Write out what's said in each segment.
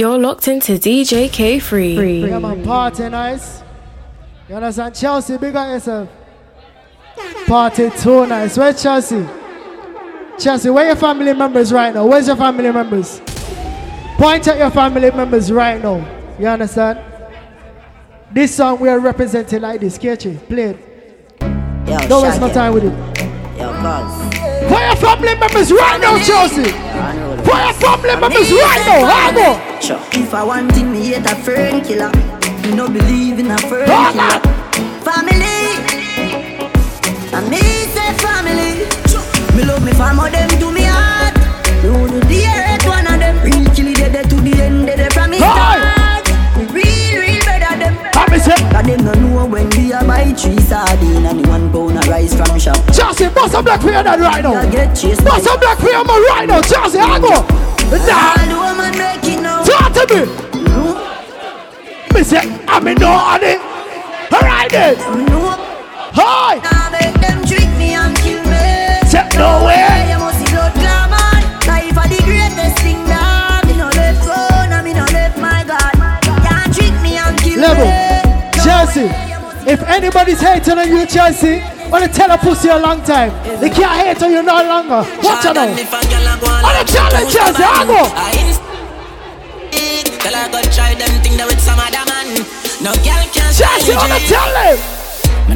You're locked into DJ K3. Yeah, man, party nice. You understand? Chelsea, big on yourself. Party too nice. Where's Chelsea? Chelsea, where your family members right now? Where's your family members? Point at your family members right now. You understand? This song we are representing like this. Catchy, play it. Yo, Don't waste my time with it. Yo, cuz. For your family members right now, Chelsea. For your family members right now. Harbour. Sure. If I want it, me hate a friend killer. Me no believe in a fern Hold killer. Family. And me say family. Me love me fam, how them do me heart. Me want to the earth, one of them. Real killy, they to the end, they from me start. Cause them no know when we a buy three sardine and one pound of rice from shop. Chelsea, bust a black your dad right now. I Bust a black your man right now. Chelsea, Harbour. Nah. all the woman make it now. Talk to me. Hmm? Me say, I'm in no honey. Alright then. No. Hi. Now make them trick me and kill me. Say, no way. You must see blood clam on. Life are the greatest thing now. Me no left go, now me no left my God. Can't trick me and kill Level. me. Chelsea. If anybody's hating on you, Chelsea, wanna tell a pussy a long time. They can't hate on you no longer. Watch out now. Wanna tell them, Chelsea, I go. I go try them thing that with some other man. No girl can Chelsea, wanna tell them.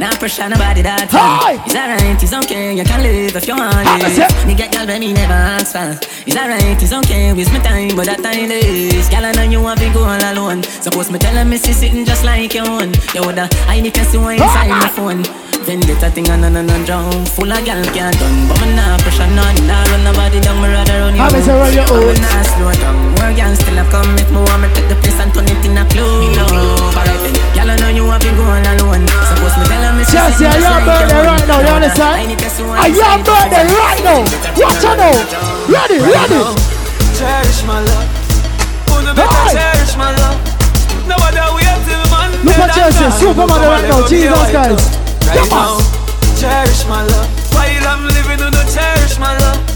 I pressure nobody that time. It's alright, it's okay, you can live if you want it? Nigga, girl, when me never ask for. It's alright, it's okay, waste my time, but that time is. Girl, I know you want to go all alone. Suppose me tell her me see sitting just like your own. You woulda, I need to see what inside my phone. Vendetta thing and on and drown Full of gal can't done But me nah pressure none Nah run nobody down Me rather run you is it run your own? slow down More gal still a come If me want me take the place And turn it in a club Alright Gal I know you have been going alone Suppose me tell her me see Chelsea, sitting are just your like birthday your right now? You understand? I need to see what Are your inside birthday your right now? Watch out now. Ready, ready. Cherish my love. The better cherish my love? Nobody wait till Monday. Look at Chelsea, Superman right now. Jesus, guys. Right Come on. cherish my love. While I'm living, do not cherish my love.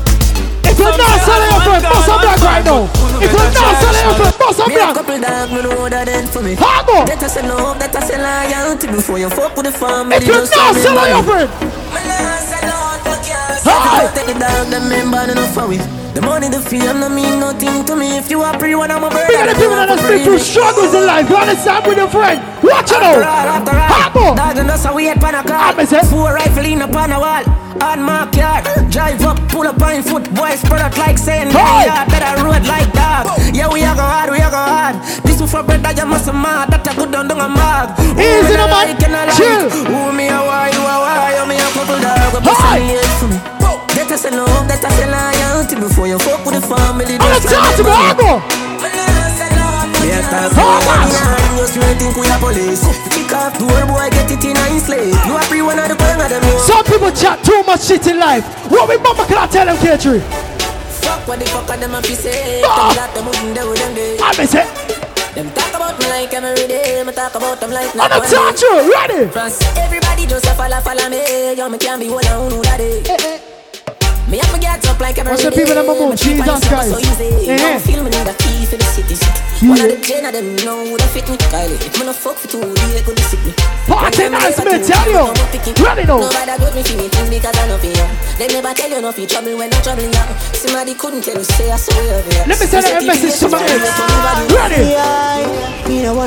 If you're not selling your friend, bust a black right now. If you're not selling your friend, bust a black. couple dog, me know that dead for me. Harbour. That I say love, that I say loyalty before you fuck with the family. If you're not selling your friend, Me nah sell out, fuck yes. Hi. Take the dog, them member, enough for we. The money, the fame, no mean nothing to me. If you are free, when I'm a bird, big of the people that have been through struggles in life, you understand with your friend. Watch it out. all, Harbour. dog and us a wait pan a car. Four rifle in upon a wall. On my car, drive up, pull up on foot, boy spread out like saying, Hey. yeah, better road like that. Yeah, we are go hard, we are go hard. This one for bread, that you must mad, that a good down a mag. Easy no man. like and I like. Chill. A slave. You are free one of the bang of them. yo. Some people chat too much shit in life. What we mama can I tell them, K3? Fuck what the fuck are them a say. Ah. That them wouldn't do them day. I miss it. Them talk about me like every day. Me talk about them like On not the one talk day. to you, ready? France, everybody just a follow, follow me. Yo, me can't be one on who that day. Me have to get up like every What's the people that move? Jesus Christ. So easy. Eh. Now feel me need a key for the city. One of the gen of them know who they fit me. Kylie, if me no fuck for two days, could sick me. Party nice, me tell you. I'm up. Ready now. Nobody got me feeling thing because I know for you. They never tell you no for trouble when I'm troubling you. Somebody couldn't tell you, say I saw you over here. Let me send a message to my ex. Ready?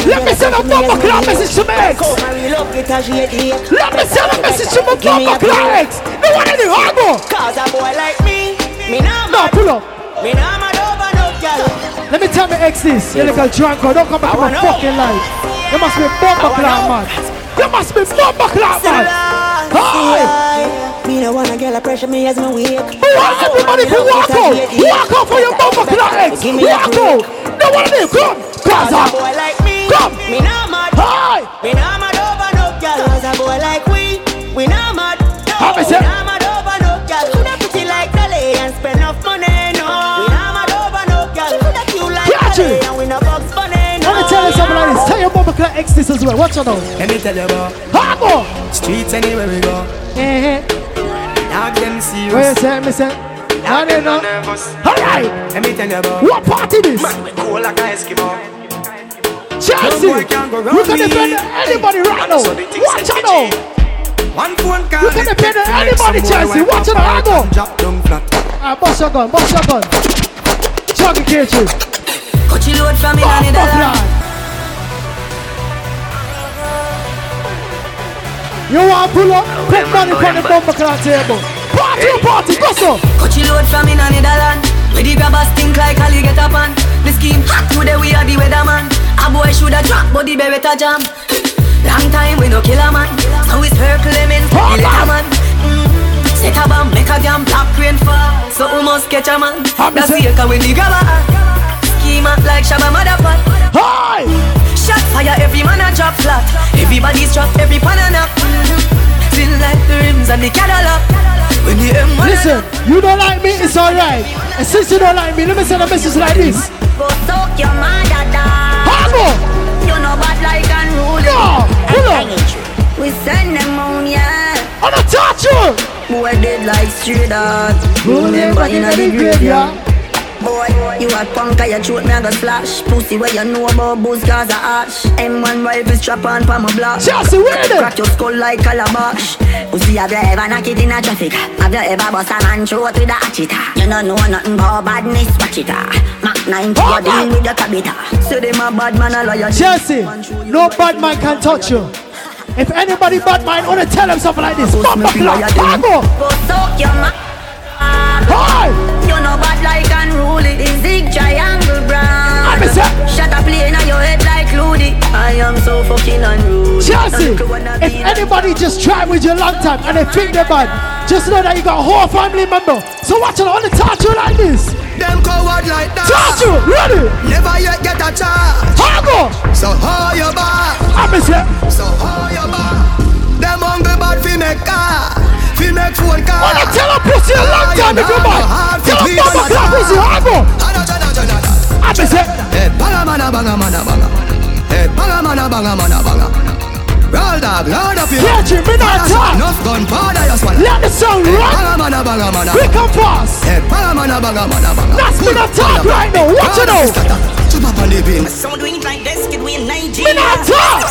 Let me send a bumper clap message to my ex. Let me send a message to my bumper clap ex. No one in the Harbour. Cause a boy like me, me nah No, mad, pull up. me nah Let me tell my ex this. You little drunk girl. Don't come back to my know. fucking life. You must be bumper clap man. You must be bumper clap man. Hi. Me no wanna girl a pressure me as me wake. Who want everybody to walk out? Walk out for your bumper clap ex. Me Walk out. No one in there. Come. Cause a boy like me, Come. me nah mad, Hi. me nah mad local exes as well. Watch out now. Let me tell you about Harbor. Streets anywhere we go. Eh. eh. Dog them serious. Where you say, me say? I don't know. Alright. Let me tell you about what party this? Man, we cool like an Eskimo. Chelsea, you can defend anybody right now. Watch out now. One phone call. You can defend anybody, Chelsea. Watch out now. Go. Ah, bust your gun, bust your gun. Chuck the Kitchen. Cut your load from me, Nanny Dollar. You want to pull up? Put money from the bumper clock table. Party, party, go so. Coach you load from in the Netherlands. Where the grabbers stink like Ali get up on. The scheme hot today we are the weatherman. A boy shoulda drop, but the beretta jam. Long time we no kill a man. Now it's her claiming the Hold letter on. man. Set a bomb, make a damn black rain fall. So we must catch a man. Happy That's the say- echo with the grabber. Schema like Shabba Motherfucker. Hi. Shot fire, every man a drop flat. Everybody's drop, every pan a knock. Mm-hmm. Feel like the rims and the Cadillac. When the M1 Listen, you don't like me, it's alright. And since you don't like me, let me send a message like this. Go soak your mother down. You know bad like unruly. No! Pull up! We send them on, yeah. On the touch you! Boy dead like straight. Rolling back in the graveyard. Boy, you a punk, I throat me a go splash. Pussy where you know about booze cause a ash. M1 rifle strap on pa my block. Chelsea, where them? Crack your skull like calabash. Pussy, have you ever knock it in a traffic? Have you ever bust a man throat with a hatcheta? You don't know nothing about badness, watch it ah. Mac 90, Oh, you deal with your cabita. Say them a bad man, a liar. Chelsea, no bad man can touch you. If anybody bad mind wanna tell him something like this, me feel clock, like you Go soak your ma- Hi! You know bad like unruly The zig triangle brown I'm a set. Shut up playing on your head like Looney I am so fucking unruly Chelsea, if anybody just tried with you long time and they think they're bad, just know that you got a whole family member. So watch it on the touch you like this. Them coward like that. Touch you, ready? Never yet get a chance. Hago! So how you back? I'm a set. So how you back? Them hungry bad fi make car, fi make phone call. Wanna tell a pussy a long time if you're bad. Tell a bumper clock pussy, Hago! I'm a set. Hey, banga mana banga mana banga. Hey, banga mana banga mana banga. Roll dog, load up your. Catch him, me not talk. Enough gun powder, you swallow. Let the song rock. banga mana banga mana. We come fast. Hey, banga mana banga mana banga. That's me not talk right now. Watch it out. Chop up on the beat. Sound doing like this, kid, we in Me Nigeria. not talk.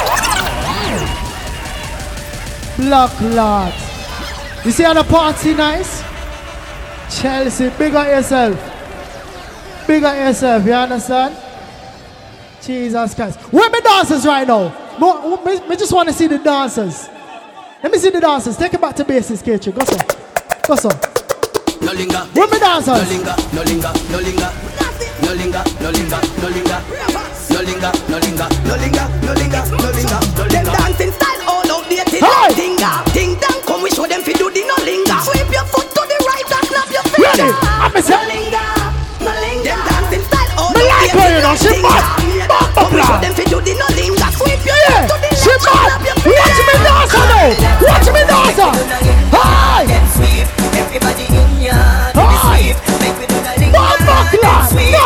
Block lot. You see how the party nice? Chelsea, big up yourself. Big up yourself, you understand? Jesus Christ. Where my dancers right now? No, we just want to see the dancers. Let me see the dancers. Take it back to basics, Kitchen. Go so. Go so. No linger. Where my dancers? No linger, no linger, no linger. No linger, no linger, no linger. No linger, no linger, no linger, no linger, no linger. Them dancing style all outdated. Hey! Dinger, dinger show them fi do the no linger. Sweep your foot to the right and snap your Ready? I'm a No linger, no linger. Them dancing style all Me like her, you know, she mad. Come we show them fi do the no linger. Sweep your Yeah, foot to the she left and snap your Watch me finger. dancer now. Watch me dancer. Hi. Everybody in ya. Hi. make we do the linger. Bumper clap. Sweep,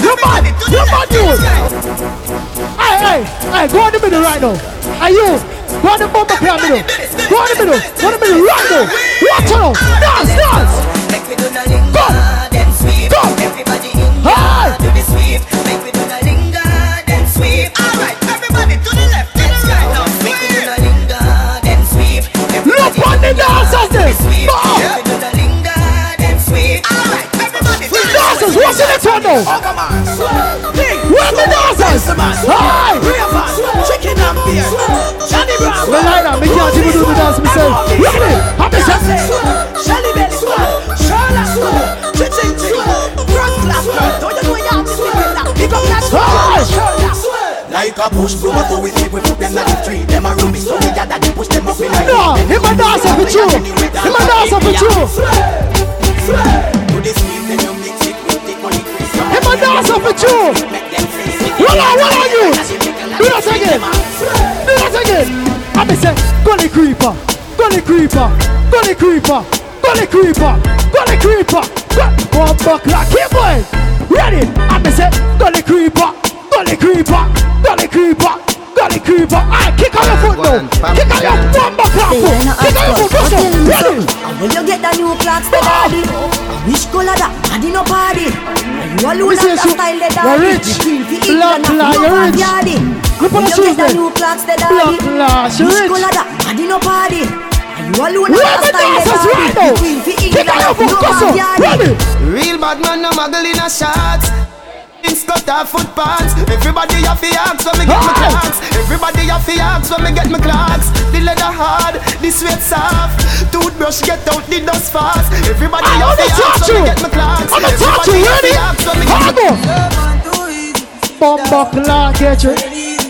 You mad. You mad, you. Hey, hey, hey, go in the middle right now. Hey, you. Go in the bumper clap middle. Go in the middle. Go in the middle right now. Watch out. Dance, dance. Go. then. Go. Hi. do the sweep. Make we do the linger, then sweep. Alright, everybody to the left, let's go. Now make we do the linger, then sweep. Look on the dancers. Go. Make we do the linger, then sweep. Alright, everybody to the left. Dancers, what's in the turn now? Where the dancers? Hi. Chicken and beer. Me lie down, me can't do the dance myself. Look me, I'm a chef. Shelly do. Like a push broom, so we see we put them on the tree. Them a ruby, so we got that push them up in the No, him a dance up with you. Him a dance up with you. To this season, you mix it with the. Him a dance up with you. Roll on, roll on. I say, gully creeper, gully creeper, gully creeper, gully creeper, gully creeper. Gu- One buck like keep going. Ready? I be say, gully creeper, gully creeper, gully creeper, gully creeper. I kick on your foot now. Kick on your one buck like. foot. They Kick on your foot. hot Go so. Tell me Ready? something. And When you get the new clocks, the daddy. Which color that? And no party. And You alone This have is the you- style, the you're rich. Black, black, you're rich. Party. Look When on the you shoes get the there. new clocks, the Black, daddy. black, you're Which rich. color that? And in no party. And You alone Where have the the style, the dancers right daddy. now? The queen for Kick England, on your and foot. no Go so. party. Ready? Real bad man, no muggle in a shots. In skirt or foot pants. Everybody have the axe when me get my Hey! Ah! clocks. Everybody have the axe when me get my clocks. The leather hard, the sweat soft. Toothbrush get out the dust fast. Everybody I have wanna the axe touch when you. me get my clocks. I'm gonna touch you. Everybody have Ready? the axe when me get my Hargo. Bomba clock, get you.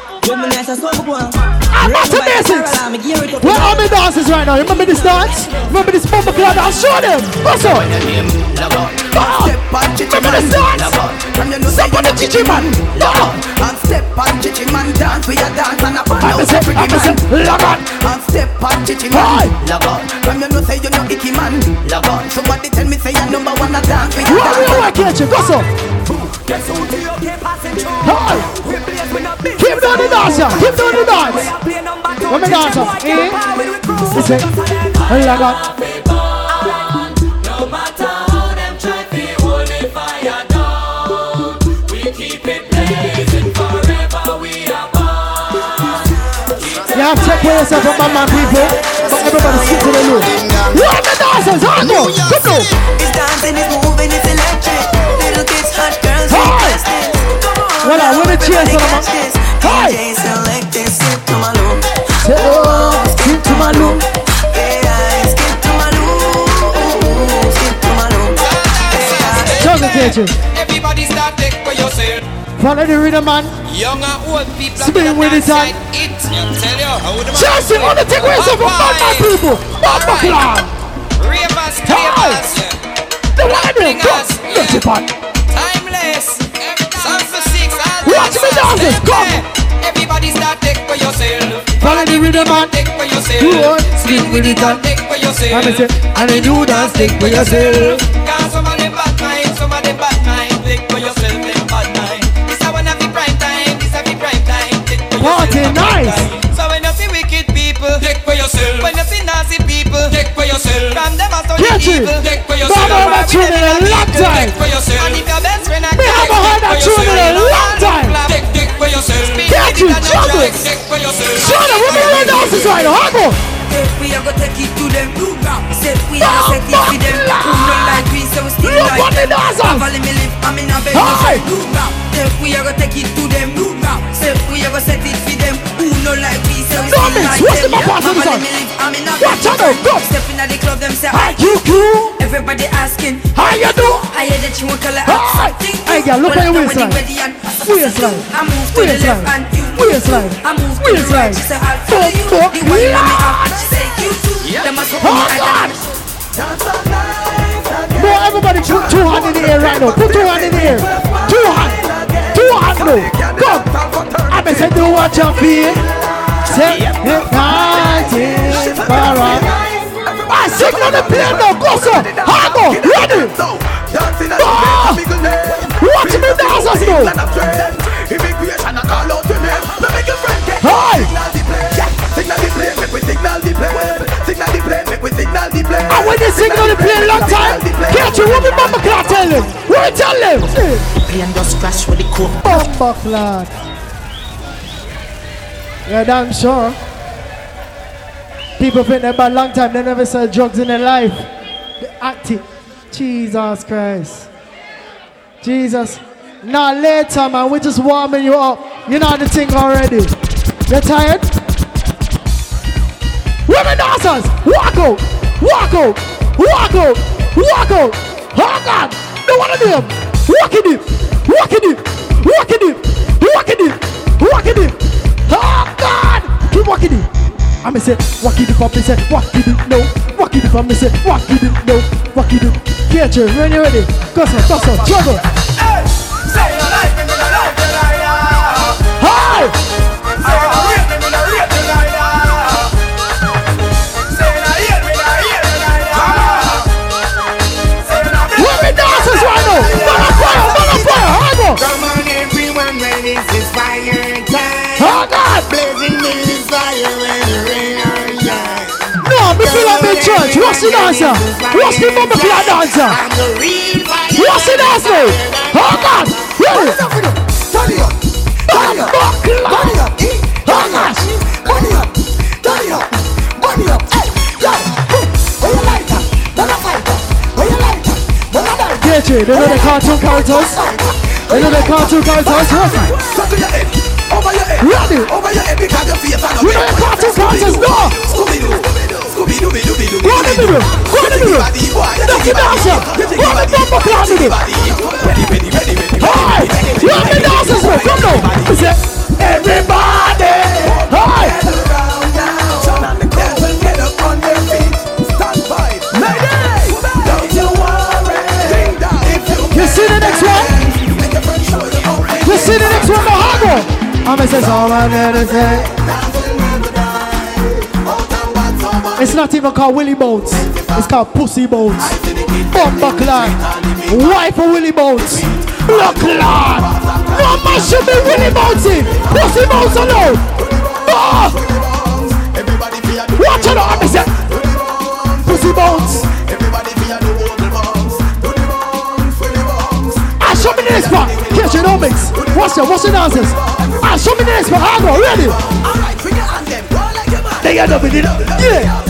When me nice as summer one I'm back to basics. Where are my dancers right now? Remember this dance? Remember this bomba clock dance? Show them. Go so. Ah, Remember this dance? Somebody teach him, man. Ah. And step on chichi man dance We a dance and a burn I'm out say, every I'm man log on. And step on chichi man Log on From you know say you know icky man Log on Somebody tell me say you number one a dance We a Where dance you work, get you? Go. Hey. Keep doing the dance, yeah. Keep doing the dance. Let me dance, yeah. Eh? Listen. You have to take care of yourself from my man people, but everybody stick to the loop. Where are the dancers? Hargo. Come on. It's dancing, it's moving, it's electric Little kids, hot girls, Hey. request this Come on, Well, I now, wanna cheer everybody for them, Hey. DJ select this, skip to my loop skip to my loop. Skip to my loop Skip to my loop Yeah. Juggle, get. Everybody start take for yourself. Follow the rhythm, man. Young and old people. Spin with it, son. It. Tell you how the man. Chelsea, want to take away some from man people. Bomba clock. Ravers, Hey. ravers. The one. Look Watch me dancers, dances, come. Everybody start take for yourself. Follow the rhythm, man. Take for yourself. You want Spin with it and take for yourself. And I say, and then you dance, take for yourself. Cause some of them bad mind, some of them bad mind. Take for yourself, them bad mind. This a one of the prime time, this a the prime time. Take for Party yourself, nice. So when you see wicked people, take for yourself. When you see nasty people, take for yourself. From them as only Get it. evil, take for Baba yourself. heard that We tune in a long time. Take for yourself. And if your best friend a Me cry, haven't heard take that for tune in a yourself. long time. Take, take for yourself. Spin Get with you, it and a juggle. try, Take for yourself. Show them. What me dances right now? Hargo. We are gonna take it to them Say we are set it to them Who don't like we so we still Look like what the them dancers. Follow me live I'm in a bed Hey. Say we are gonna take it to them Say we are gonna set it for them Who don't like we so we No, still miss, like what's them the matter with this Follow one? me live I'm in a Watch out now, go. Step in the club them say Hi, hi you crew. Everybody asking How you do? I hear that you want color Hey. Hey, girl, look at your waistline. Waistline. I move to the Waistline. left and you Waistline. I move to the Waistline. right She say I'll follow you Fuck, The one you let me yeah. up She say you too Them must go Oh, God. No, everybody put two hands in the air right now. Put two hands in the air. Two hands. Two hands now. Come. I be say do what you feel. Say hypnotic for us. I sing on the plane now. Go so. Hargo. Ready. Watch me dancers now. Immigration, I call out your name. Now make your friend Hey. signal the plane. Yeah, signal the plane, make we signal the plane. Signal the plane, make we signal the plane. And when they sing the plane long time, catch you. What me mama clock tell him? What tell him? Plane just crash with the coke Bumper clock. Yeah, damn sure. People think they're bad long time. They never sell drugs in their life. They act it. Jesus Christ. Jesus. Now later, man. We're just warming you up. You know the thing already. You're tired? Women dancers, walk out, walk out, walk out, walk out. Oh God, no one of them. Walk in it, walk in it, walk in it, walk it, walk it. Oh God, keep walking it. I'm say, walk in it, pop, say, walk in it, no, walk in it, I'm say, walk in it, no, walk in it. Get you, when you ready, go so, go so, juggle. Hi! Blazing me is fire when the rain or shine. No, me feel like in church. What's the dancer? What's the mama feel dancer? I'm the real fire. What's the dancer? Oh God! Ready? Turn it up, turn it up, turn it up, eh? Oh gosh! Burn it up, turn it up, burn it up. Hey, yo. Where you like that? Don't a fight that. Where you like that? Don't a that. Get you. They know the cartoon characters. They know the cartoon characters. What? Circle Ready? over your head because your face are not We know the cartoon characters. No! Scooby-Doo, Scooby-Doo, Go in the middle. Go in the middle. Dirty dancer. Go in the bumper clown with it. Ready, ready, ready, ready. Hi! You have the dancers, bro. Come now. Everybody. Hi! Get up on your feet, stand by. Ladies, don't you you You see the next one? make your friend show you how You see the next one? I'm gonna say all I need to say. It's not even called Willy Boats. It's called Pussy Boats. Bumper clan. Wife of Willy Boats. Look clan. No man should be Willy Boatsing. Pussy Boats alone. Ah! Fear the Watch it out. Pussy bombs, do the bombs. Ah, show me next part. Catch it, don't mix. What's the, what's the dances? Ah, show me the next part. I go, ready? Alright, your hand them. Go like your man. They end up with it. Yeah.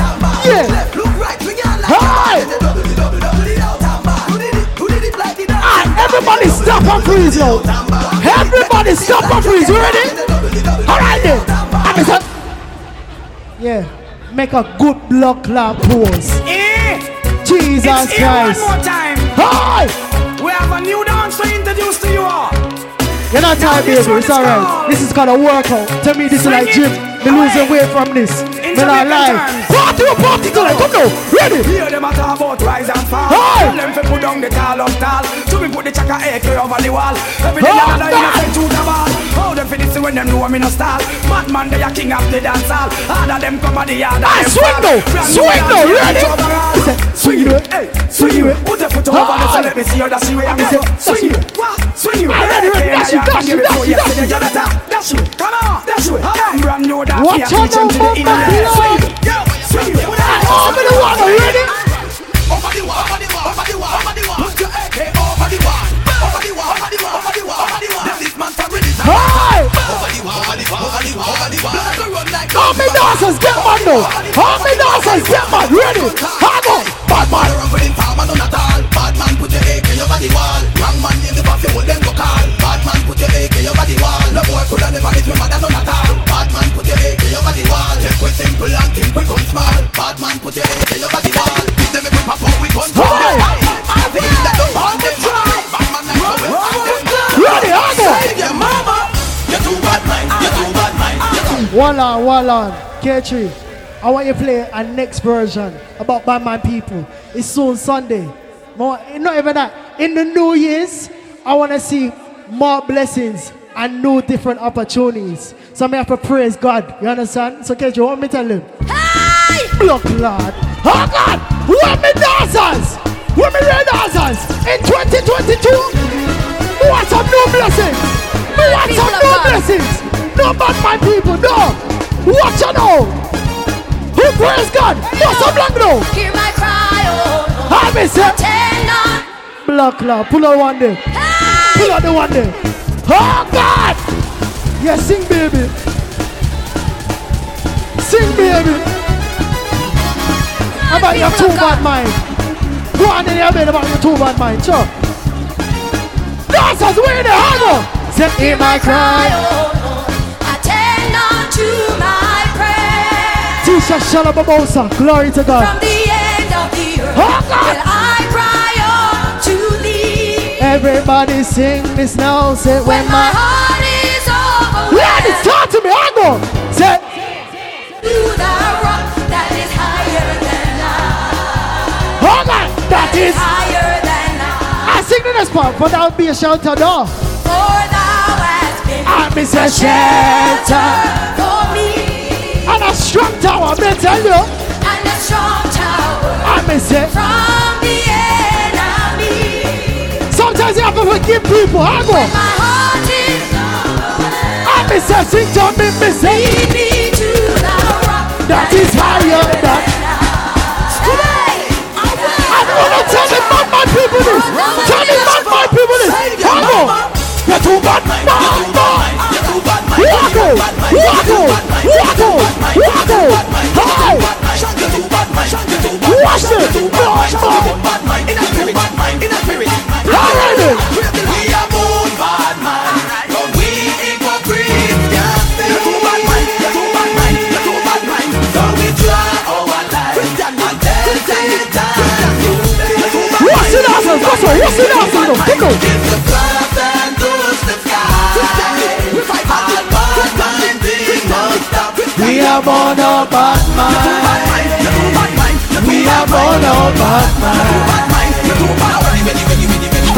Yeah. Look right, your hand like Hi. your man. Do the double, double, it out and back. Who did it? Who did it like it out? Ah, everybody stop and freeze now. Everybody stop and freeze. You ready? All right then. I'm a Yeah. Make a good block clap pose. Eh, Jesus it's here one more time. Hi. We have a new dance You're not tired, baby. It's alright. This is called a workout. To me, this is like gym. Me losing weight from this. Me not lie. Party or party tonight. Come now. Ready? Hear them a talk about rise and fall. Hey! Tell them to put down the tall up tall. To me put the chaka AK over the wall. Every day Oh, another innocent shoot a ball. How them finish when them know I'm in a stall. Madman they a king of the dance hall. Them come at the yard. Ah, swing now. Swing now. Ready? Swing it. Hey, Swing it. Put the foot over the Ah. so let me see how that's the way I'm He said, going. Swing it. What? Swing it. Ah, ready, ready. Dash it, dash it, dash it, dash it. Come on. Dash it. Brand new dance. Watch out now, Bumba inner. Clan. Swing it. Yeah, swing it. Me the one. Ready? Over the wall, over the wall, over the wall, over the wall. Put your AK over the wall. Over the wall, over the wall, over the wall, over the wall. Them this man for Over the wall, over the wall, over the wall, over the wall. Blood go run like All me dancers get man now. All me dancers get man. Ready? Hang on. Bad man. Bad man, put your AK over the wall. Wrong man, name the puffy, hold them go call. Bad man, put your AK over the wall. No boy coulda never hit me mother, none at all. Bad man, put your over the wall. Take we simple and think we come small. Bad man, put your AK over the wall. Give them a grip up, we gun. Hey! I feel that don't want them. Bad man, like how we find them. Ready? Hang on. Save your mama. You're too bad, man. You're too bad, man. You're too on, one on. K3. I want you to play a next version about Bad Man People. It's soon Sunday. More, not even that. In the New Year's, I want to see more blessings and new different opportunities. So I have to praise God. You understand? So catch you want me to tell him? Hey! Block Lord. Oh God! Me dancers? Real dancers? In 2022, we want some new blessings. We want some new blessings. No bad my people, no. Watch out now. Who praise God? What's some black now? Hear my cry, oh, I miss it. Black law, pull out one day. Pull out the one day. Oh God! Yeah, sing baby. Sing baby. How about your two bad mind? Go on in your bed about your two bad mind, sure. Dancers, where in the harbor? Say, hear my cry. Oh, oh. Attend unto my prayer. Tisha Shalababosa, glory to God. From the end of the earth Oh, God. will I cry unto thee. Everybody sing this now. Say, when When my heart. Ladies, talk to me. I go. Say, To the rock that is higher than I. oh God, that is. Higher than I. I sing the next part, but that would be a shelter door. For thou hast been I miss a shelter for me. and a strong tower. Me tell you, And a strong tower I miss it. from the enemy. Sometimes you have to forgive people. I go searching to be. Lead me to the rock that is higher than. I'm gonna tell the man my people this. Tell the man my people this. Come on. You're too bad, man. Wacko, wacko, wacko, wacko. Hey. Watch it. Watch it. Alright. We are more. Bad bad man, thing don't stop. We are born a bad man. We are born a bad man.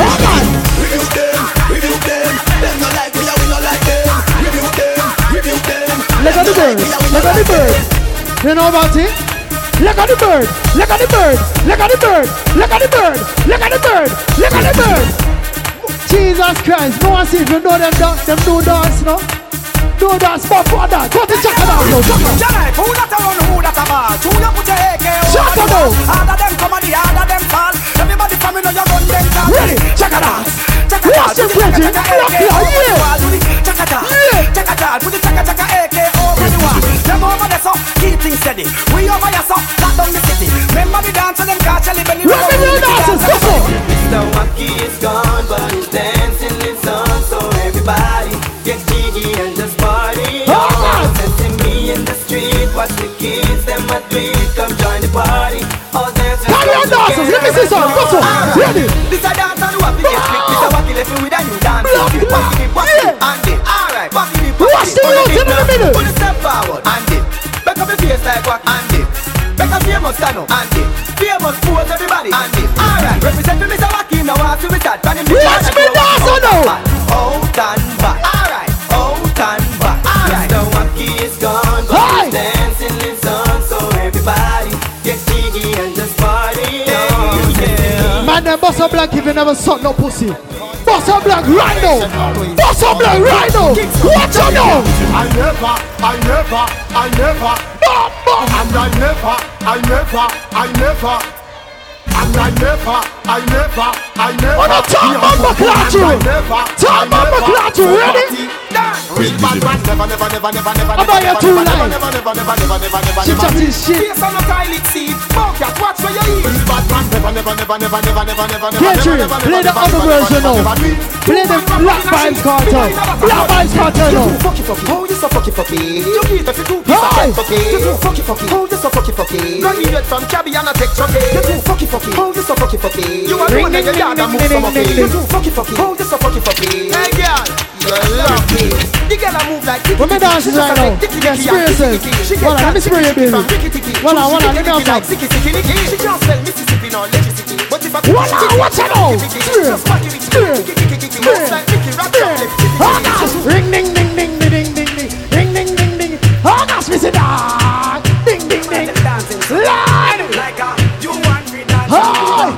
Review them, review them. Them no like we, we no like them. Review them, review them. Look at the bird. Look at the bird. You know about it? Look at the bird. Look at the bird. Look at the bird. Look at the bird. Look at the bird. Look at the bird. Jesus Christ. No one see you know them, da- them do dance, no? Do dance, but for that. Go to check it out, yo. Steady. We over here so lock down the city. Remember the dance of them catch a belly. Revenue dancers, go for. Mr. Wacky is gone, but his dancing lives on. So everybody get jiggy and just party oh, on. Sensing me in the street, watch the kids, them a tweet, come join the party. All dancers Carry on, dancers. Let me see some. Go for it. Ready? This a dance and wacky get ah! trick. Mr. Wacky left me with a new dance. Wacky dip, wacky dip, and dip. Alright, wacky dip, wacky Watch dip. the Pull notes it in the now. middle. Pull a step forward and dip. Back up your face like wacky and dip. Back famous stand up and. Famous pose everybody and dip. Alright, represent me Mr. Wacky now. I see we start. Pan him Watch me dance, oh no. Out and back. Alright, out and back. Alright, Mr. Wacky is gone, but Hey. his dancing lives on. So everybody get jiggy and just party on. Man, them bust a black if you never suck no pussy. Bust a black right now. Bust a black right now. Watch out now. I never, I never, I never, and I never, I never, I never, and I never, I never, I never. On the top, man, Maclacho. Top, man, Maclacho. Ready? Real bad man, never, never, never, never, never, How about your never, two never, lines? never, never, never, never, never, never, never, never, never, never, Catering, never, play the other version now. Play the Black Vibes Cartel. Black Vibes Cartel now. Fucky fucky, hold you so fucky fucky. You need a few fucky. You do fucky fucky, hold you so fucky fucky. Run me red from Cabby and a tech chucky. You do fucky fucky, hold you so fucky fucky. You are doing it, you are move some of it. You do fucky fucky, hold you so fucky fucky. Hey girl. The girl I move like When me dances right now Get sprays Voila, let me spray you baby Voila, voila, let me have some She can't sell Mississippi no electricity But if I Voila, watch it now Spray, spray, spray Oh gosh, ring ding ding ding ding ding ding Ring ding ding ding Oh gosh, me say dog Ding ding ding Line Oh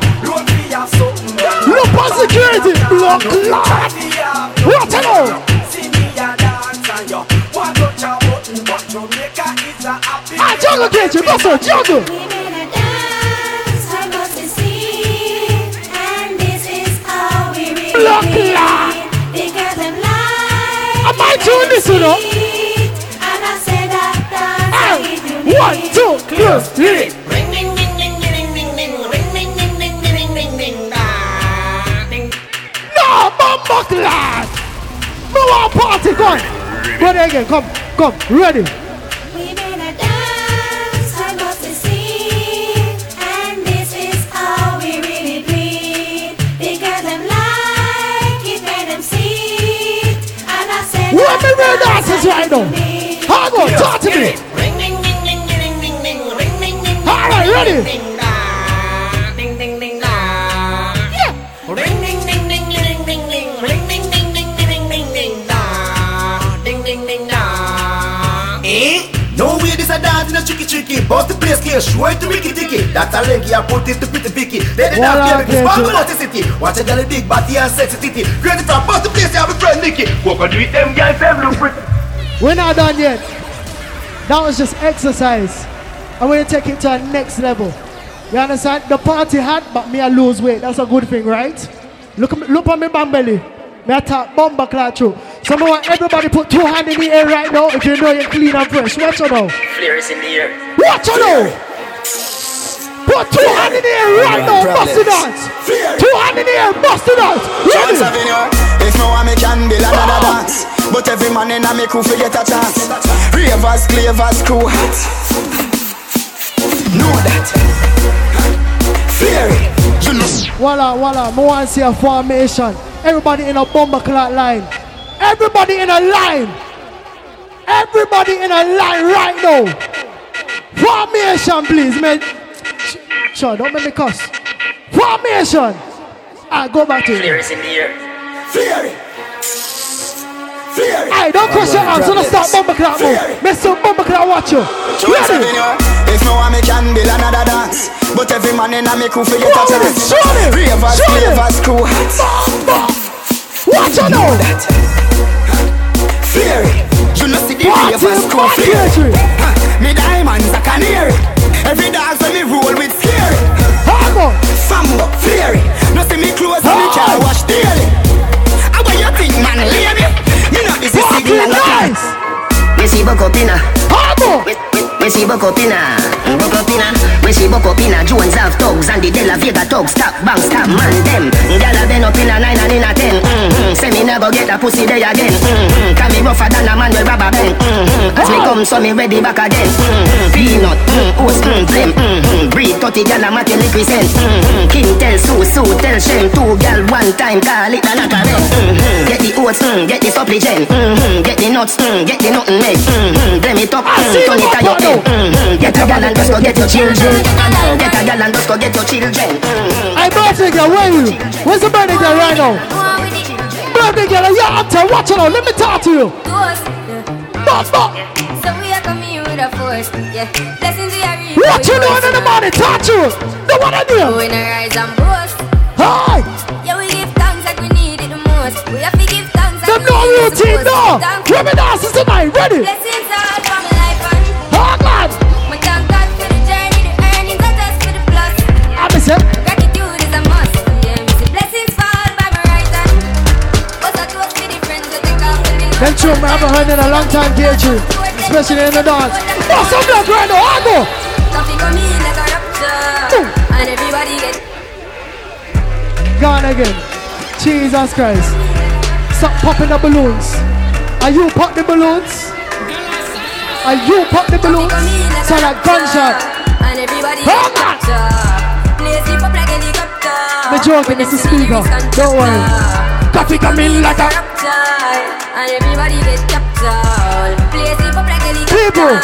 Look on security Block, lock Watch it now. See me a dance and you want to touch button But Jamaica is a happy Ah, juggle, get you. Sir, juggle. Block, Lord. Am I doing this, you know? One, two, three, three. No, Power party, go Ready again, come, come, ready. we gonna dance, I got to sing, and this is how we really bleed. Because got them like it, when them see it, and I said, What the real dance is right now? Hang on, talk to me. All right, ready. In a tricky tricky Bust the place clear, show it to Ricky Ticky That's a leggy, I put it to pretty picky Then the Well, dance I'll game, get it's you. about the city Watch a girl big body and sexy titty Crazy from bust the place, you have a friend Nicky Walk on do it, them guys, them look pretty We're not done yet. That was just exercise. I'm going to take it to a next level. You understand? The party hot, but me I lose weight. That's a good thing, right? Look, at me- look at me bang belly. Me I talk bomba cloud through. So I want everybody put two hands in the air right now if you know you're clean and fresh. Watch out now. Flare is in the air. Watch out now. Put two hands in the air right now. Bust it dance. Two hands in the air. Bust it. Chance Ready? If no one me can build another dance But every man in a me crew fi get a chance Ravers, clavers, crew hats Know that Fury You know Voila, voila. I want see a formation. Everybody in a bomber clock line. Everybody in a line. Everybody in a line right now. Formation, please, man. Sure, don't make me cuss. Formation. I go back to Flare it. is in the air. Fury Fury Hey, don't cross your arms. Don't start bomber clock move. Mr. Bomber clock, watch you. Chance Ready? If no one me can build another dance But every man in a me crew fi get a Show them, chance show them, Ravers, show crew hats Watch out now. that Fury You know see the ravers, crew party, fury party. Ha, Me diamonds a canary. Every dog when me roll with scary Come on. Fambo, fury No see me clothes and me car wash daily. How about you think man lady. Me not busy Party signal nice. We see Bokopina. Come on. We, we, we see Bokopina. Bokopina. We see Bokopina. Jones have thugs and the De La Vega thugs. Stop, bang, stop, man, them. Gyal a been up in a nine and in a ten. Mm-hmm. Say me never get a pussy there again. Mm-hmm. Can me rougher than a man with rubber band. Mm-hmm. As me come, so me ready back again. Mm-hmm. Peanut, mm, oats, mm, flame. Mm-hmm. Breed 30 gyal a matty represent. Mm-hmm. King tell Sue, Sue tell Shem. Two gyal one time, call it a knock mm-hmm. Get the oats, mm, get the supplicant. Mm-hmm. Get the nuts, mm, get the nothing make. Mm-hmm. Blame it up, mm, turn it on your head. Now. Mm-hmm. Get a gal and just go get your children. Get a gal and just go get your children. Mm-hmm. Hey, birthday girl, where you? Where's the birthday girl right now? Birthday girl, yeah, I'm telling watch it out. Let me talk to you. Boss, boss. So we are coming with a force, yeah. Blessings we are reaping. What you doing in the morning? Talk to you. Know what I do? Going to rise and boast. Hi. Yeah, we give thanks like we need it the most. We have to give thanks like Them we no need it the routine, most. no. Thank Let me dance tonight. Ready? Blessings tune I haven't heard in a long time, Gage. Especially in the dance. Boss, I'm black right now. I go. Something come in like a rapture. And everybody get Gone again. Jesus Christ. Stop popping the balloons. Are you pop the balloons? Are you pop the balloons? Sound like gunshot. And everybody Oh, get. Blaze it up like helicopter. The joking is the speaker. Don't worry. Coffee come in like a And everybody get it up like helicopter. people.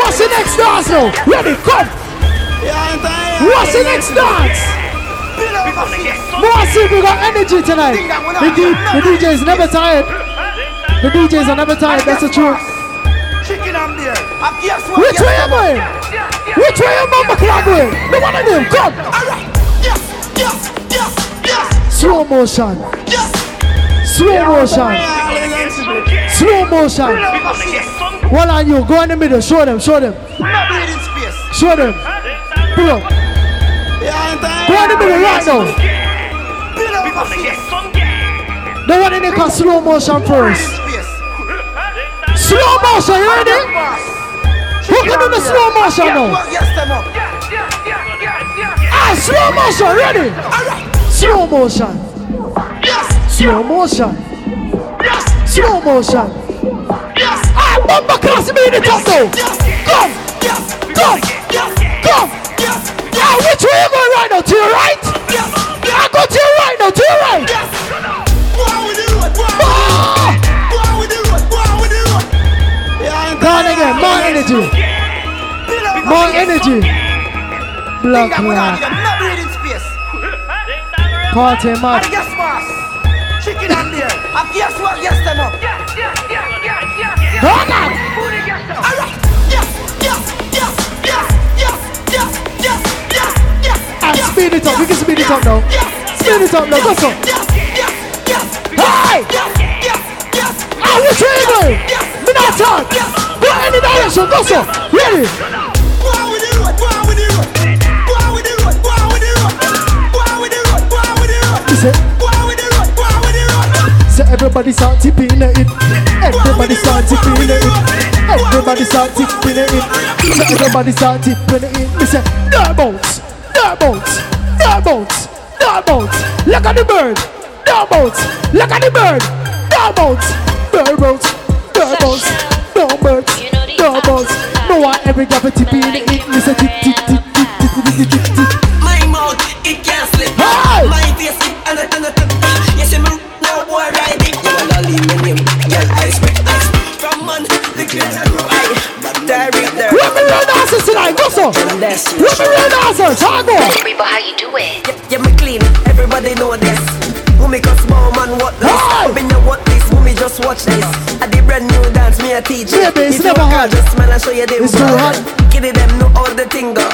What's the next dance now? Ready? Come. What's the next dance? More we got energy tonight. The, D- the DJs never tired. The DJs are never tired. That's the truth. Chicken on? Which way am I? Which way am I going? The one of them. Come. Yes, yes, yes, yes. Slow motion. Slow motion. Slow motion. One on you. Go in the middle. Show them. Show them. Show them. Pull up. Go in the middle right now. The one in the slow motion first. Slow motion, you ready? Who can do the slow motion now? Ah, slow motion, ready? Slow motion. Slow motion. Slow motion. Ah, bumper class me in the top now. Come. Come. Come. Ah, which way you going right now? To your right? I go to your right now, to your right. Ah! Gone again, more energy. More energy. Black man. Not breathing space. Party man. Guess what? Chicken on there. I guess what? Yes, them up. Hold on. Alright. Yes, yes, yes, yes, yes, yes, yes, yes, yes. Ah, speed it up. We can speed it up now. Speed it up now. Go so. Hey! Ah, which way you going? Me not talk. Go so. Ready? Go on everybody start tipping it. Everybody start tipping it. Everybody start tipping it. Everybody start tipping it. Me say, there bounce, there bounce, bounce, bounce. Look at the bird, there bounce. Look at the bird, there bounce, there bounce, there bounce, bounce, bounce. No one every guy tipping it. Me say tip tip tip tip tip tip tip tip. Go so. Let me real dancers, I go. how you do it? Yeah, yeah, me clean. Everybody know this. Who make us small man what this? Who been you what this? Who me just watch this? I did brand new dance, me a teach you. Yeah, but it's If never can't hard. Just smell and show you them. It's too hard. Kitty them know all the thing go.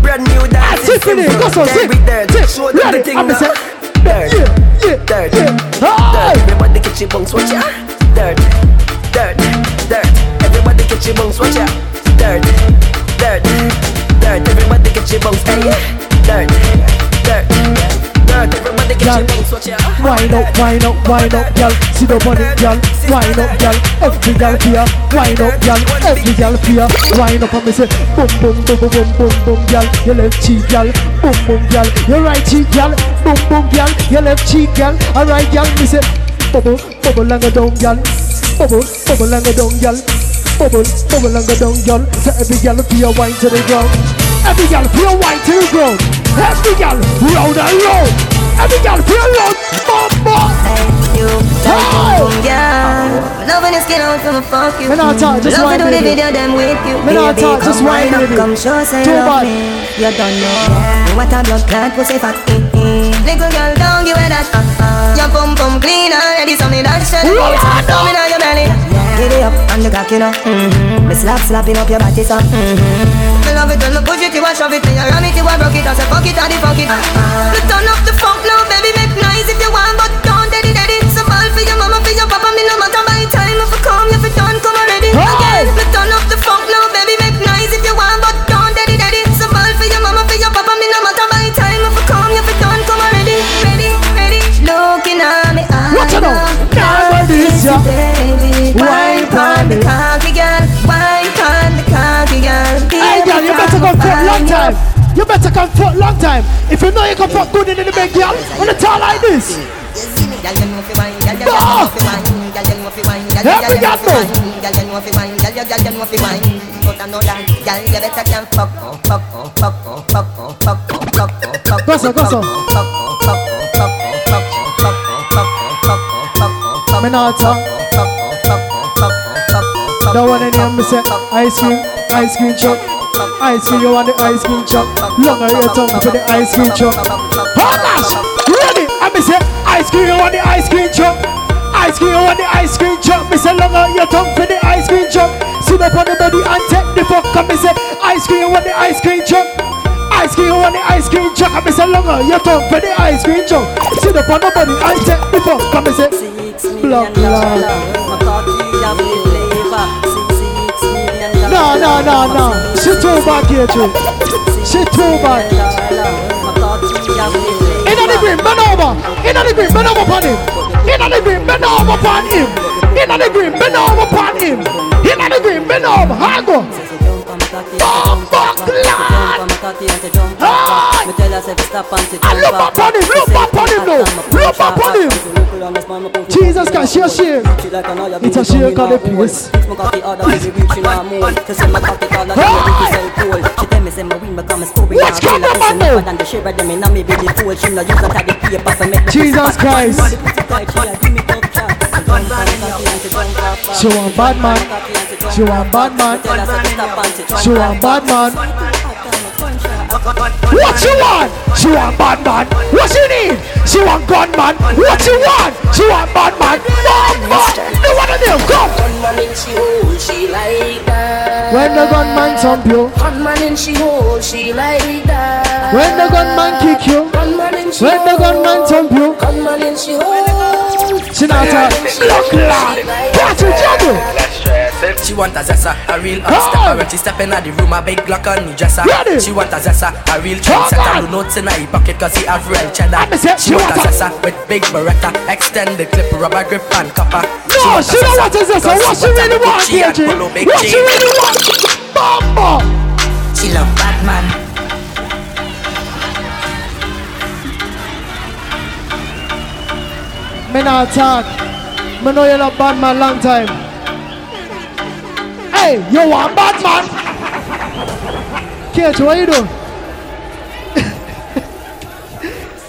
Brand new dance. Tip in it, go so, tip, dirt. tip. Show them the Ready, thing I'm now. say, Dirt. yeah, yeah, Dirt. yeah. Dirt. Everybody catch your bunks, watch ya. Dirt. Dirt. Dirt. Everybody catch your bunks, watch ya. stay Dirt, dirt, dirt Everybody get your bones, watch out Wind up, wine up, wine up, girl. See the money, girl. Wine up, girl. Every girl here. Wine up, girl. Every girl here. Wine up and me say Boom, boom, boom, boom, boom, boom, boom, girl. Your left cheek, girl. Boom, boom, girl. Your right cheek, girl. Boom, boom, girl. Your left cheek, y'all Alright, girl. me say Bubble, bubble, langa down, girl. Bubble, Bubble, bubble, go down, girl. Bubble, Bubble, bubble, go down, y'all So every y'all fear Wind to the ground Every girl wine to the ground. Every girl round and round. Every girl fear round. Bum, bum. you. Hey! Yeah. Loving your skin out from a fuck you. Me not talk, just Love to the video, them with you. Me not Baby, talk, just come wine, up, baby. Come show say Too love bad. me. You don't know. What a blood clot pussy fat. Mm-mm. Little girl, don't give it that. Uh-uh. Your pum pum clean already, so me that shit. Me down your belly. Get it up on the cock, you know. Mm-hmm. Me slap slapping up your body, so. Mm-hmm. Me love it when me push it, you a shove it, me a ram it, you a broke it, I say fuck it, I the fuck it. Uh-uh. Me turn up the funk now, baby, make nice if you want, but don't daddy daddy. So ball for your mama, for your papa, me no matter my time. If you come, if you done, come already. Again, me turn up the funk For a long time. If you know you come fuck good in the big girl, on the tall like this. Ah! Every girl know. Go so, go so. Me not want any of me say ice cream, ice cream truck. Ice cream, you want the ice cream truck. Longer your tongue for the ice cream truck. Hold gosh, ready? I me say ice cream, you want the ice cream truck. Ice cream, you want the ice cream truck. Me say longer your tongue for the ice cream truck. Sit up on the body and take the fuck. Come me say ice cream, you want the ice cream truck. Ice cream, you want the ice cream. I me say longer your tongue for the ice cream truck. Sit up on the body and take the fuck. Come me say block love no, no, no, no. Sit too back here, too. Sit too back. In the green, bend over. In the green, bend over upon him. In the green, bend over upon him. In the green, bend over upon him. In the green, bend over. Hago. I oh, look upon him, look upon him, look upon him. Jesus Christ, you're shame. It's a shame of the place. Going on, man? Jesus Christ. She want bad man. She want bad man. She want bad man. What you want? She want bad man. What she need? She want gunman. What you want? She want bad man. Bad man. No one of them. Come. When the gunman thump you. Gunman in she hole, she like that. When the gunman kick you. Gunman in she When the gunman thump you. Gunman in she hole. She not a block lad. What you juggle? She want a zessa, a real hot stepper. When she step in the room, a big Glock on the dresser. Ready. She want a zessa, a real trendsetter. Do notes in her pocket cause he have real cheddar. She want a zessa with big beretta, extend the clip, rubber grip and copper. No, she don't want a zessa. What she really want, Gucci and KG? big What she really want? Bamba. She love Batman. Me not talk. Me know you love bad man long time. Hey, you want bad man? KG, what you doing?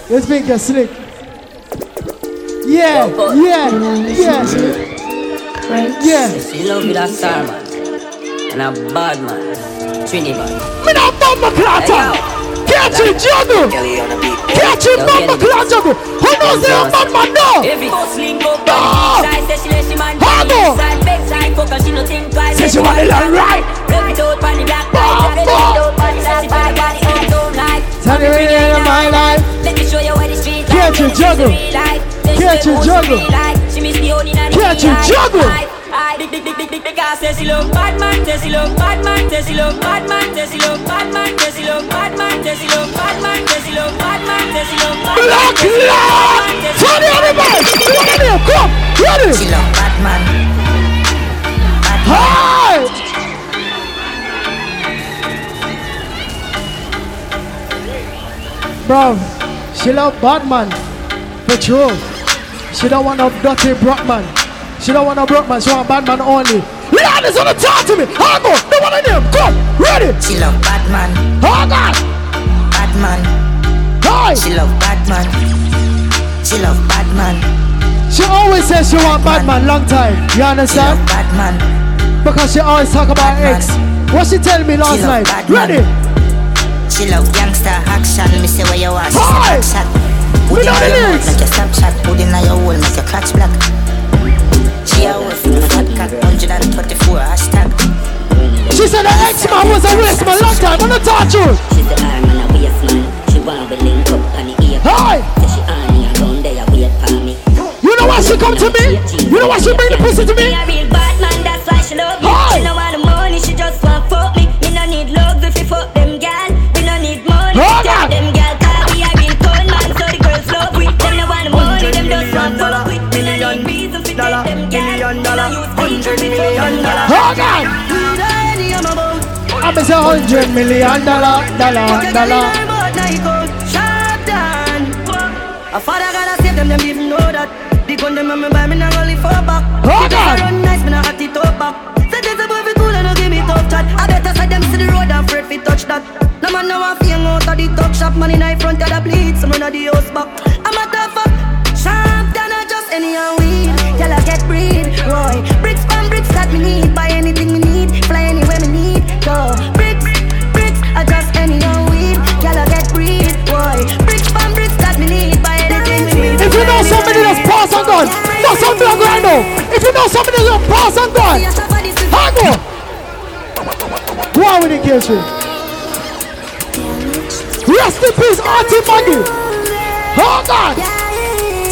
you think you're slick. Yeah, yeah, yeah. Yeah. She love with a star man and a bad man. Trini man. Me not bad man clatter. Catch it, juggle. Catch it, bad man clatter. Who knows bad man now? Ah! Hago. Say she want it right. Tell me really in my life. Show you the street Catch it, juggle. Catch it, juggle. She miss me holding on Catch it, juggle. Big, big, big, big, big, big ass says she love bad man, says she love bad man, says she love bad man, says she love bad man, she love bad man, says she love bad man, says she love bad man, she love bad man. Black lad. Turn the other man. You want to Come. Ready. She love Batman. Hi. Bro, she love Batman. For true. She don't want no dirty Brockman. She don't want no man, She want bad man only. Ladies wanna talk to me. Hang on. No one of them. Come. Ready. She love Batman. Hang on. Batman. Hi. She love bad man. She love bad man. She always says she want bad man. Long time. You understand? She love bad man. Because she always talk about X. What she tell me last night? Ready. She love gangster action. Me say where you are. Hi. back. Put in your make your stop shot. Put in your hole make your clutch black. She a wolf in a fat cat. 124 hashtag. She said the X-Man was a waste man long time. I'm not talk to her. She's the arm and a waist man. She want to link up on the ear. Hi. Say she on me there wait for me. You know why she come to me? You know why she bring the pussy to me? Me a real bad man, that's why she love me. Hi. 30 million dollars. Hold on. I'm a hundred million dollar, dollar, dollar. A father gotta save them, them even know that. The gun them me buy me not only for back. Hold on. Run nice, me not have to up back. Say this a boy fi cool and no give me tough chat. I better side them see the road and afraid fi touch that. No man now a feeling out of the talk shop, man in front of the bleed, some run of the house back. I'm a tough Know somebody that's pass and gone, hang on. Go on with the with. Rest in peace, Auntie Maggie. Oh, Hold on.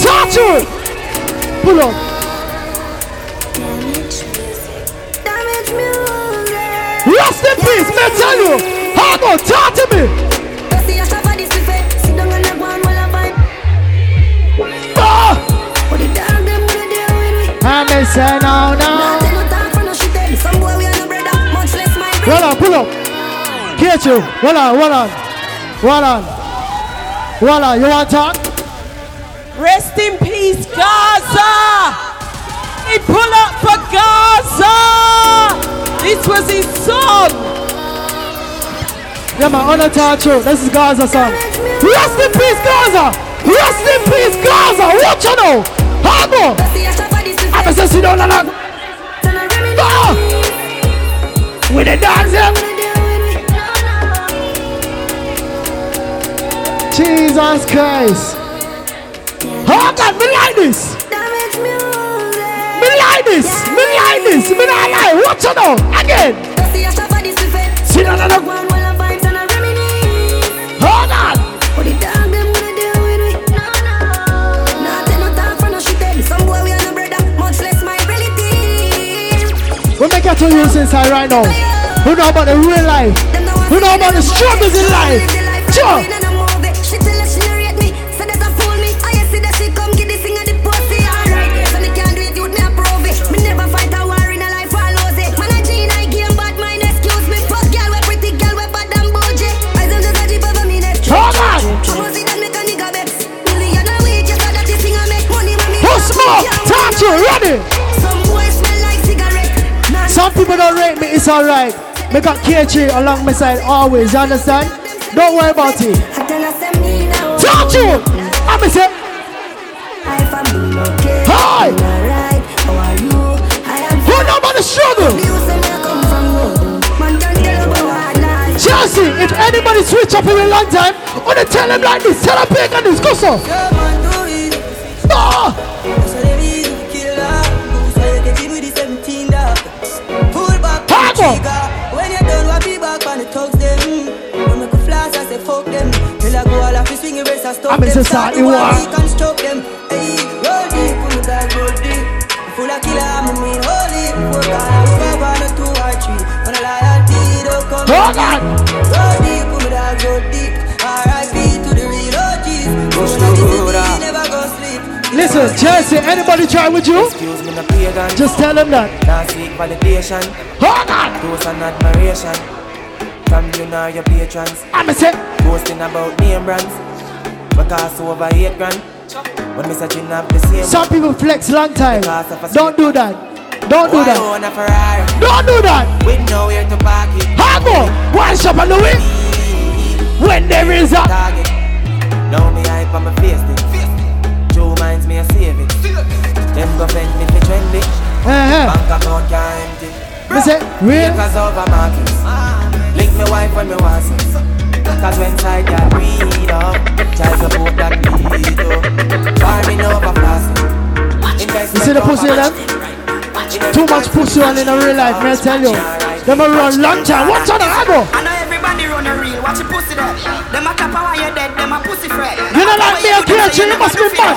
Touch her. Pull up. Rest in peace, me tell you. Hang on, talk to me. And they say no, no. Hold on, pull up. Catch you. Hold on, hold on. Hold on. Hold on, you want to talk? Rest in peace, Gaza. He pull up for Gaza. This was his song. Yeah, on the talk. This is Gaza song. Rest in peace, Gaza. Rest in peace, Gaza. Watch you now. Hang on. I'm going to sit down and Ah! With the dance, yeah. Jesus Christ. Oh God, me like this. Me like this. Me like this. Me not lie. Watch you now. Again. Sit down and Hold on. We make you to use inside right now. Who know about the real life? Who know about the struggles in life? To ready. Some people don't rate me, it's alright. Me got KG along my side always, you understand? Don't worry about it. Talk to you. I'm say. Hi. Who know about the struggle? Chelsea, if anybody switch up in a long time, wanna tell them like this, tell them big and this, go so. Hago! When you done, what be back on the thugs them. When me go flash, I say fuck them. Till I go all off, swing your wrist, I stop I'm them. in Start society to war. we can stop them. Hey, roll deep, pull me back, roll deep. Full of killer, I'm a mean holy. Before God, I was five on a two or three. When I loyalty don't oh, come. Hold on. Chelsea, anybody try with you? Excuse me, no pagan. Just tell them that. Can't seek validation. Hold on. And admiration. From you know your patrons. I'm say, Boasting about name brands. Because over eight grand. When me searching up the same. some people flex long time. Don't do that. Don't do that. a? Don't do that. With nowhere to park it. One shop on the way. When there is a. Target. Now me hype on my face thing. Two minds me a save it. Them go fend me for trendy. Uh-huh. Bank account can't empty. Me say, real. Because over markets. Link me wife when me want sex. Cause when side got breed up. Child support that bleed up. Farming over plastic. You see the pussy in them? Too much pussy on in a real life, man, I tell you. Them a run long time. What's on the Hago? Pussy there. Them a cap while you're dead. Them a pussy fret. You know like me and KG, you must be mad.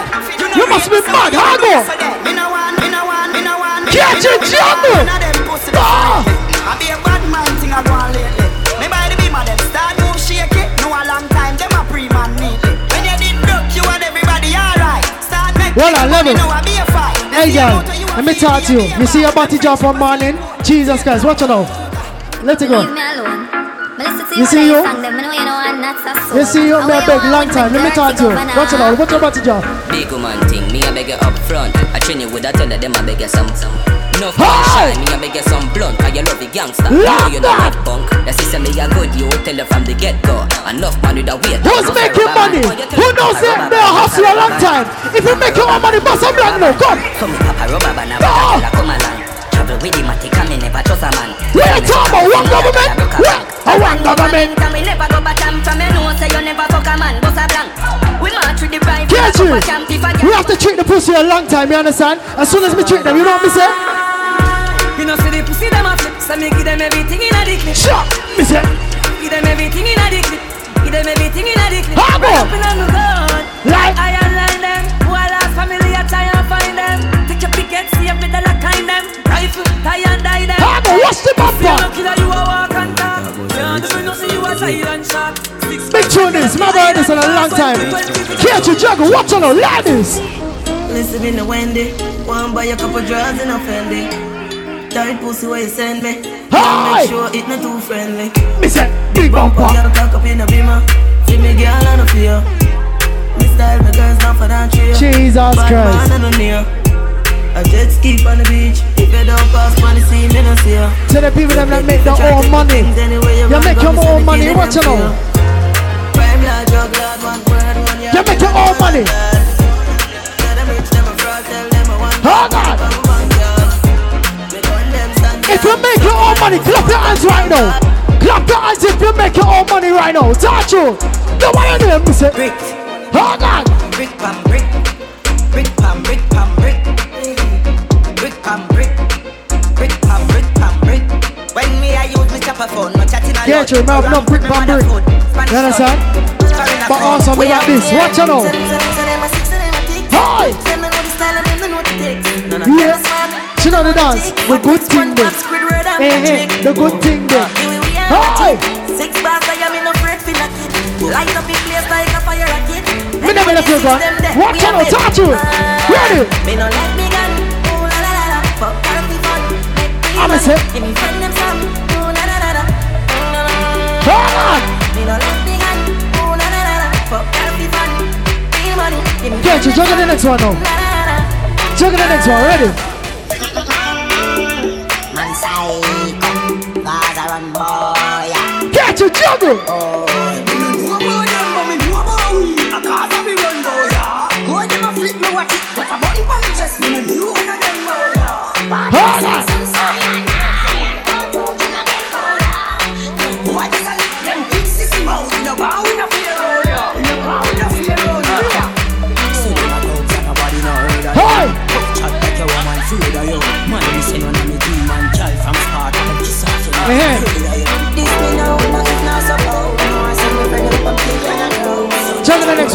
You must be mad. Hago! Me no one, me no one, me no one. KG Jungle! None of them pussy Ah! I be a bad man thing I go on lately. Me by the beam of them start move shake it. No a long time, them a pre-man neatly. When you did broke, you and everybody alright. Start make Well, I love it. know I be a fight. Hey, girl, let me talk to you. You see your body job from morning? Jesus Christ, watch it now. Let it go. Leave me alone. But You see you? Song, them. I you know I'm not so soul. See you, And me a beg want long time. Let me dirty talk to you. governor? Watch it now. Watch your body job. Big woman thing, me a beg you up front. I train you with a tell them I beg you some some. No Hi! shine, me a beg you some blunt. Cause you love the gangster. Love you know that! like punk. The sister me a good, you tell her from the get go. Enough man with a weight. Who's making money? Who knows that they hustle a long time? If you make your own money, bust some blank now. Come. Come me papa rubber band a bag come along. Travel with the matic and me never trust a man. We ain't talking about one government. What? A one government. And we never go back from know say you never fuck a man, a blank. We march with the Catch you. up a camp if a We have to treat the pussy a long time, you understand? As soon as we treat them, you know what me say? You know see the pussy them a flip. So me give them everything in a the clip. Shut me say. Give them everything in a the clip. Give them everything in a the clip. Hago. Right up in on the gun. Like- I align them. If me the lock kind them. Rifle, tie and die them. Hago, what's the If you're bumper? lucky that you a walk and talk. Can't do nothing, you a silent shot. Big tune this. My brother this in a long time. Catch you juggle. Watch on the ladies. Listen in the Wendy. One buy a couple drugs in a Fendi. Tight pussy where you send me. Hi. Make sure it not too friendly. Me say, big bumper. Girl cock up in a beamer. See me girl on a fear. Me style my girls not for that trio. Jesus Christ. A jet ski on the beach. If you don't pass money, see me no see ya. To the people them that make their own money. You make your own money. Watch it now. Crime lord, drug lord, one word, one yard. You make your own money. Tell them rich, them a fraud, tell them a one. Hold on. If you make your own money, clap your hands right now. Clap your hands if you make your own money right now. Touch you. You do, me say. Brick, Hold on. brick pam brick, brick pam brick pam brick I use me chopper phone, no chatting alone. Get you, remember, no brick by brick. You understand? But also we got this. Watch it now. Hi. Yeah. She know the dance. We good thing this. Hey, hey, the good thing there. Uh, hey! Six bars, I am in a afraid for knock. Light up the place like a fire rocket. Me never let you go. Watch out, talk to it. Ready? Me no let me gun. Ooh la la la la. Fuck party fun. I'm a sip. Give me Get you, juggle the next one oh. now. Juggle the next one, ready? Man psycho, boy. Get you, juggle. Hold on.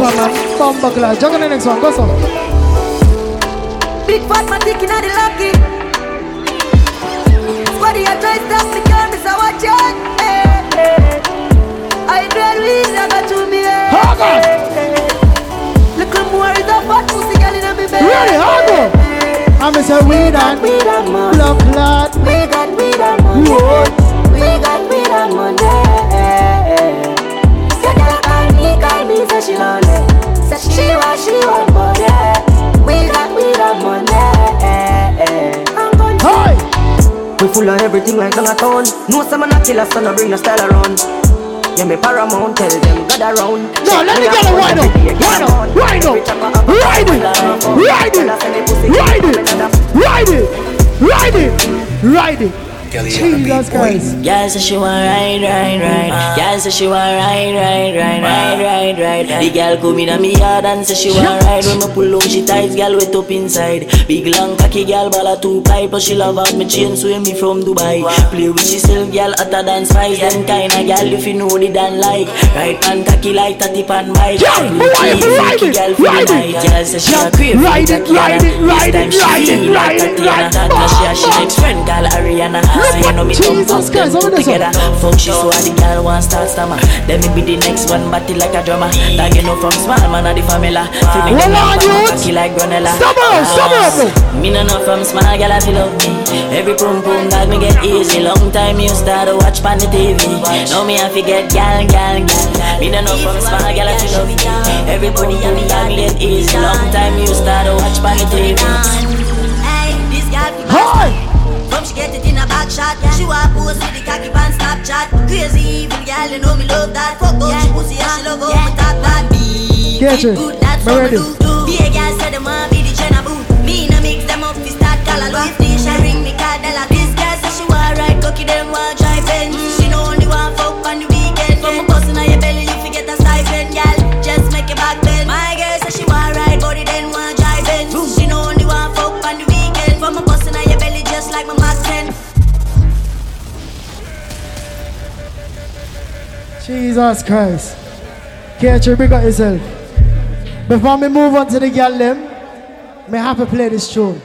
Next one, man. Bomb buckler. Juggle the next one. Go so. Big fat man dick inna the lucky. Squaddy a try stop me, can't miss a watch out. Eh, eh. I dread weed, I got to me. Hold on. Little more is a fat pussy girl inna me bed. Ready? Hold on. I'm a say weed and weed and money. blood clot. We got weed and money. Full of everything like down a town. No some man a killer, son a bring the style around. Yeah, me paramount, tell them God around. No, let me get a wind up. Wind up. Wind up. Ride it. Ride it. Ride it. Ride it. Ride it. Ride it. Jesus Christ. Girl say she want ride, ride, ride. Girl say she want ride, ride, ride, ride, ride, ride. The girl come in a me yard and say she want ride. When me pull on she tight, girl wet up inside. Big long cocky girl, ball a two pipe, but she love out me chain, swim me from Dubai. Play with herself, girl, hotter than spice. Them kind of girl if you know the dan like. Right hand cocky like a tip and bite. Yeah, ride it, ride it, girl for the ride it. night. Girl say she a crave. Ride it, ride it, ride it, ride it, ride it, ride it. Now she a she next friend call Ariana. So you know me Jesus up Christ, how this together. Fuck she so the girl want start stammer. Then me be the next one, batty like a drummer. Tag you know from small man of the family. Feel me come on, up youth. cocky like granella. Stop it, stop it. Me no know from small girl I feel love me. Every pum pum dog me get easy. Long time you start to watch pan the TV. Now me I forget gal gal gal. Me no know from small girl I feel love me. Every pum pum dog me get easy. Long time you start to watch pan the TV. Hey, this girl Hi. She get it in a back shot. She want pose with the cocky pan Snapchat. Crazy evil girl, you know me love that. Fuck up she pussy and she love how me talk that. Get it. good, that's what ready. do do. Be a girl say them want be the Jenna boo Me mix them up, start call a She ring me card dollar This girl say she want ride cocky, them want Jesus Christ. You big up yourself. Before me move on to the girl them, me have to play this tune.